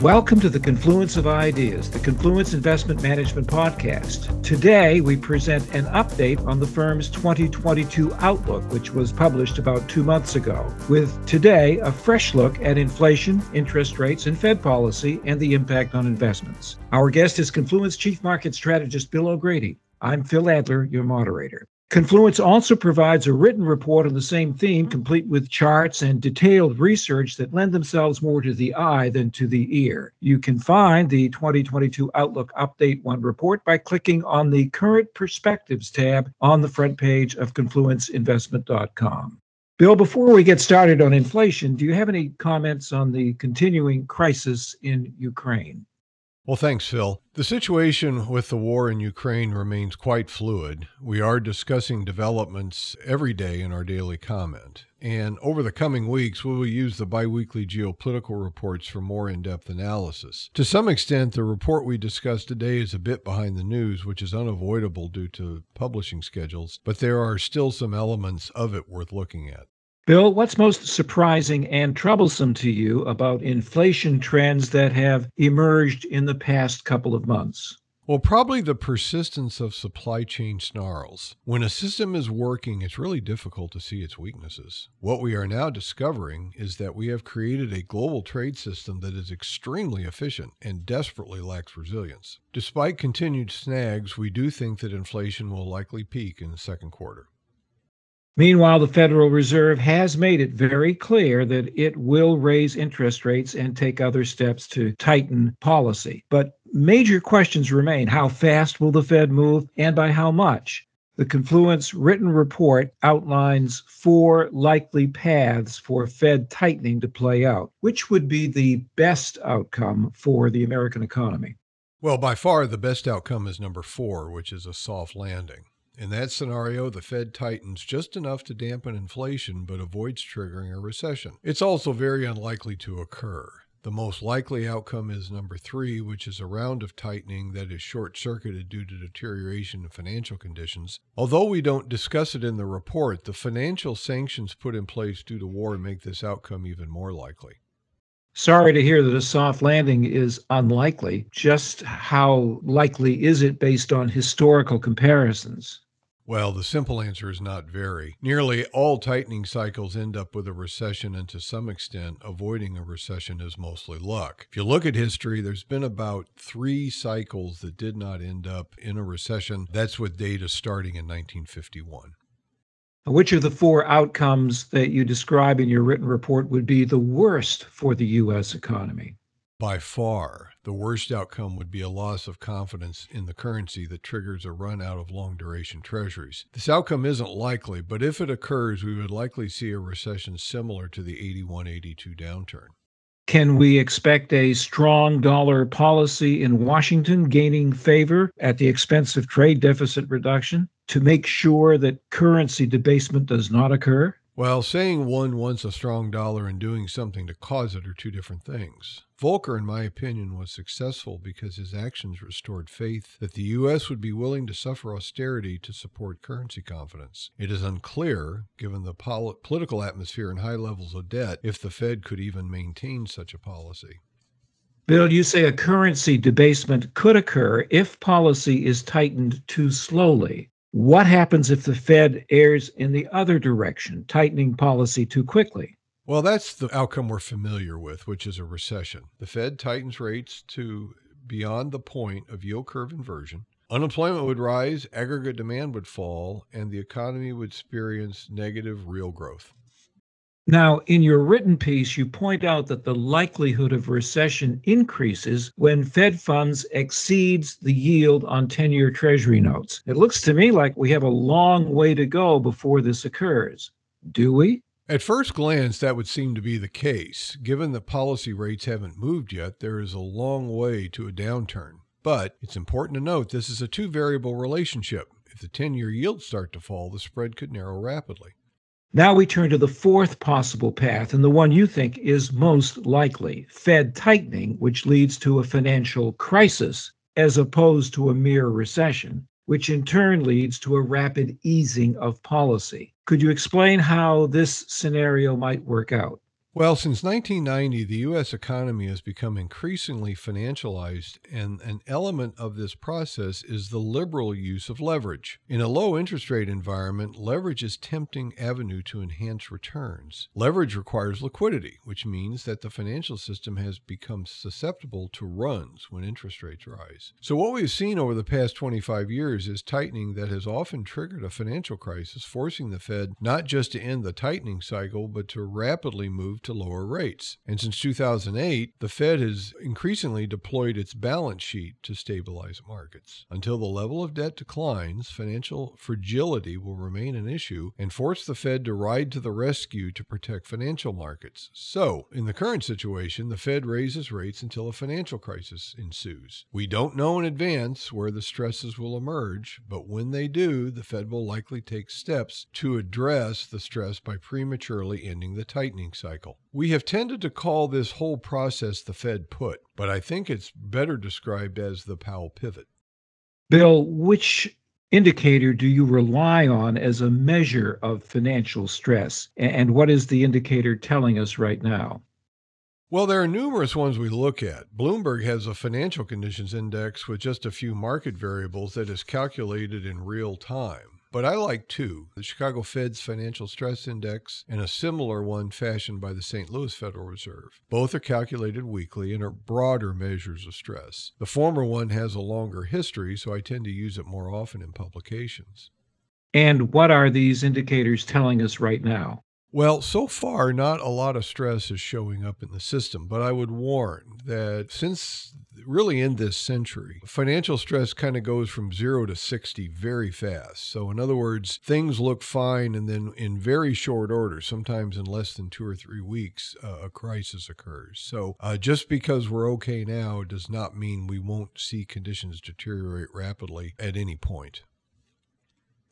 Welcome to the Confluence of Ideas, the Confluence Investment Management Podcast. Today, we present an update on the firm's 2022 Outlook, which was published about two months ago, with today a fresh look at inflation, interest rates, and Fed policy and the impact on investments. Our guest is Confluence Chief Market Strategist Bill O'Grady. I'm Phil Adler, your moderator. Confluence also provides a written report on the same theme, mm-hmm. complete with charts and detailed research that lend themselves more to the eye than to the ear. You can find the 2022 Outlook Update 1 report by clicking on the Current Perspectives tab on the front page of confluenceinvestment.com. Bill, before we get started on inflation, do you have any comments on the continuing crisis in Ukraine? Well, thanks, Phil. The situation with the war in Ukraine remains quite fluid. We are discussing developments every day in our daily comment. And over the coming weeks, we will use the biweekly geopolitical reports for more in depth analysis. To some extent, the report we discussed today is a bit behind the news, which is unavoidable due to publishing schedules, but there are still some elements of it worth looking at. Bill, what's most surprising and troublesome to you about inflation trends that have emerged in the past couple of months? Well, probably the persistence of supply chain snarls. When a system is working, it's really difficult to see its weaknesses. What we are now discovering is that we have created a global trade system that is extremely efficient and desperately lacks resilience. Despite continued snags, we do think that inflation will likely peak in the second quarter. Meanwhile, the Federal Reserve has made it very clear that it will raise interest rates and take other steps to tighten policy. But major questions remain how fast will the Fed move and by how much? The Confluence written report outlines four likely paths for Fed tightening to play out. Which would be the best outcome for the American economy? Well, by far, the best outcome is number four, which is a soft landing. In that scenario, the Fed tightens just enough to dampen inflation but avoids triggering a recession. It's also very unlikely to occur. The most likely outcome is number three, which is a round of tightening that is short circuited due to deterioration in financial conditions. Although we don't discuss it in the report, the financial sanctions put in place due to war make this outcome even more likely. Sorry to hear that a soft landing is unlikely. Just how likely is it based on historical comparisons? Well, the simple answer is not very. Nearly all tightening cycles end up with a recession, and to some extent, avoiding a recession is mostly luck. If you look at history, there's been about three cycles that did not end up in a recession. That's with data starting in 1951. Which of the four outcomes that you describe in your written report would be the worst for the U.S. economy? By far, the worst outcome would be a loss of confidence in the currency that triggers a run out of long duration treasuries. This outcome isn't likely, but if it occurs, we would likely see a recession similar to the 81 82 downturn. Can we expect a strong dollar policy in Washington gaining favor at the expense of trade deficit reduction to make sure that currency debasement does not occur? Well, saying one wants a strong dollar and doing something to cause it are two different things. Volcker, in my opinion, was successful because his actions restored faith that the U.S. would be willing to suffer austerity to support currency confidence. It is unclear, given the pol- political atmosphere and high levels of debt, if the Fed could even maintain such a policy. Bill, you say a currency debasement could occur if policy is tightened too slowly. What happens if the Fed errs in the other direction, tightening policy too quickly? Well, that's the outcome we're familiar with, which is a recession. The Fed tightens rates to beyond the point of yield curve inversion. Unemployment would rise, aggregate demand would fall, and the economy would experience negative real growth. Now, in your written piece, you point out that the likelihood of recession increases when Fed funds exceeds the yield on 10 year Treasury notes. It looks to me like we have a long way to go before this occurs. Do we? At first glance, that would seem to be the case. Given that policy rates haven't moved yet, there is a long way to a downturn. But it's important to note this is a two variable relationship. If the 10 year yields start to fall, the spread could narrow rapidly. Now we turn to the fourth possible path, and the one you think is most likely Fed tightening, which leads to a financial crisis as opposed to a mere recession. which in turn leads to a rapid easing of policy. Could you explain how this scenario might work out? Well, since 1990, the U.S. economy has become increasingly financialized, and an element of this process is the liberal use of leverage. In a low interest rate environment, leverage is tempting avenue to enhance returns. Leverage requires liquidity, which means that the financial system has become susceptible to runs when interest rates rise. So, what we've seen over the past 25 years is tightening that has often triggered a financial crisis, forcing the Fed not just to end the tightening cycle, but to rapidly move to lower rates. And since 2008, the Fed has increasingly deployed its balance sheet to stabilize markets. Until the level of debt declines, financial fragility will remain an issue and force the Fed to ride to the rescue to protect financial markets. So, in the current situation, the Fed raises rates until a financial crisis ensues. We don't know in advance where the stresses will emerge, but when they do, the Fed will likely take steps to address the stress by prematurely ending the tightening cycle. We have tended to call this whole process the Fed put, but I think it's better described as the Powell pivot. Bill, which indicator do you rely on as a measure of financial stress? And what is the indicator telling us right now? Well, there are numerous ones we look at. Bloomberg has a financial conditions index with just a few market variables that is calculated in real time. But I like two the Chicago Fed's Financial Stress Index and a similar one fashioned by the St. Louis Federal Reserve. Both are calculated weekly and are broader measures of stress. The former one has a longer history, so I tend to use it more often in publications. And what are these indicators telling us right now? Well, so far, not a lot of stress is showing up in the system, but I would warn that since really in this century, financial stress kind of goes from zero to 60 very fast. So, in other words, things look fine, and then in very short order, sometimes in less than two or three weeks, uh, a crisis occurs. So, uh, just because we're okay now does not mean we won't see conditions deteriorate rapidly at any point.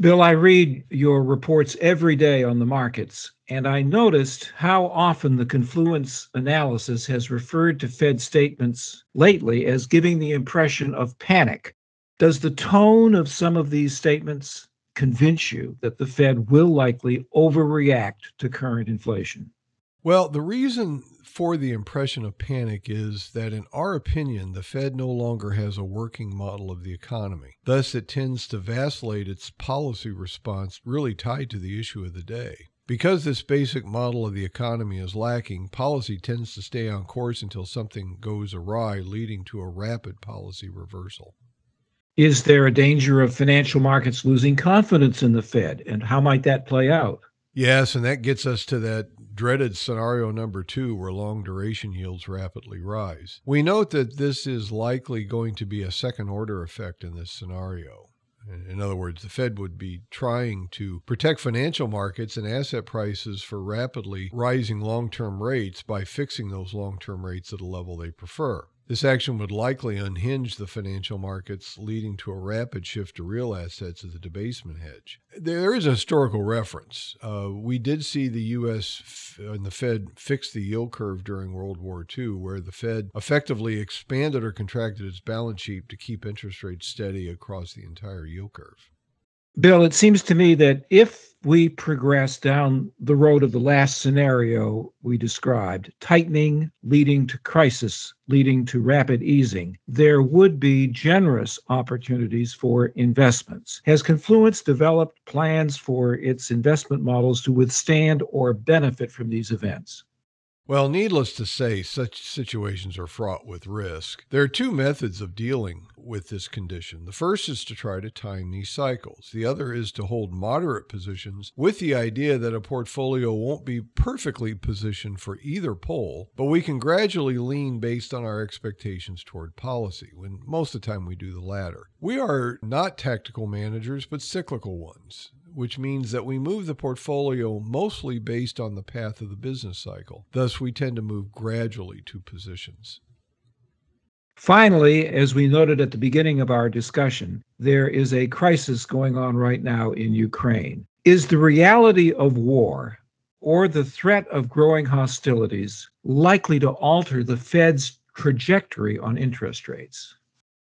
Bill, I read your reports every day on the markets, and I noticed how often the confluence analysis has referred to Fed statements lately as giving the impression of panic. Does the tone of some of these statements convince you that the Fed will likely overreact to current inflation? Well, the reason for the impression of panic is that, in our opinion, the Fed no longer has a working model of the economy. Thus, it tends to vacillate its policy response really tied to the issue of the day. Because this basic model of the economy is lacking, policy tends to stay on course until something goes awry, leading to a rapid policy reversal. Is there a danger of financial markets losing confidence in the Fed, and how might that play out? Yes, and that gets us to that dreaded scenario number two, where long duration yields rapidly rise. We note that this is likely going to be a second order effect in this scenario. In other words, the Fed would be trying to protect financial markets and asset prices for rapidly rising long term rates by fixing those long term rates at a level they prefer. This action would likely unhinge the financial markets, leading to a rapid shift to real assets as a debasement hedge. There is a historical reference. Uh, we did see the U.S. and the Fed fix the yield curve during World War II, where the Fed effectively expanded or contracted its balance sheet to keep interest rates steady across the entire yield curve. Bill, it seems to me that if we progress down the road of the last scenario we described, tightening leading to crisis, leading to rapid easing, there would be generous opportunities for investments. Has Confluence developed plans for its investment models to withstand or benefit from these events? Well, needless to say, such situations are fraught with risk. There are two methods of dealing with this condition. The first is to try to time these cycles, the other is to hold moderate positions with the idea that a portfolio won't be perfectly positioned for either pole, but we can gradually lean based on our expectations toward policy, when most of the time we do the latter. We are not tactical managers, but cyclical ones which means that we move the portfolio mostly based on the path of the business cycle. Thus, we tend to move gradually to positions. Finally, as we noted at the beginning of our discussion, there is a crisis going on right now in Ukraine. Is the reality of war or the threat of growing hostilities likely to alter the Fed's trajectory on interest rates?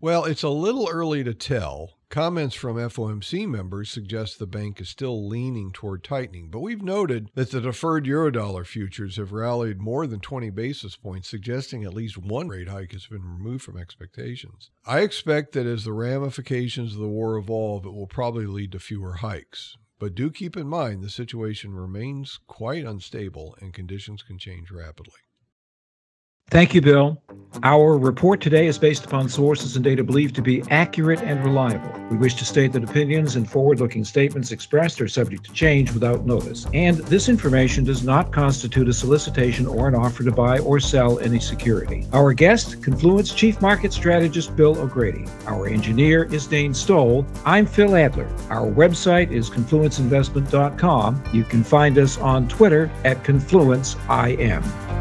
Well, it's a little early to tell. Comments from FOMC members suggest the bank is still leaning toward tightening, but we've noted that the deferred eurodollar futures have rallied more than 20 basis points, suggesting at least one rate hike has been removed from expectations. I expect that as the ramifications of the war evolve, it will probably lead to fewer hikes. But do keep in mind the situation remains quite unstable and conditions can change rapidly. Thank you, Bill. Our report today is based upon sources and data believed to be accurate and reliable. We wish to state that opinions and forward looking statements expressed are subject to change without notice, and this information does not constitute a solicitation or an offer to buy or sell any security. Our guest, Confluence Chief Market Strategist Bill O'Grady. Our engineer is Dane Stoll. I'm Phil Adler. Our website is confluenceinvestment.com. You can find us on Twitter at ConfluenceIM.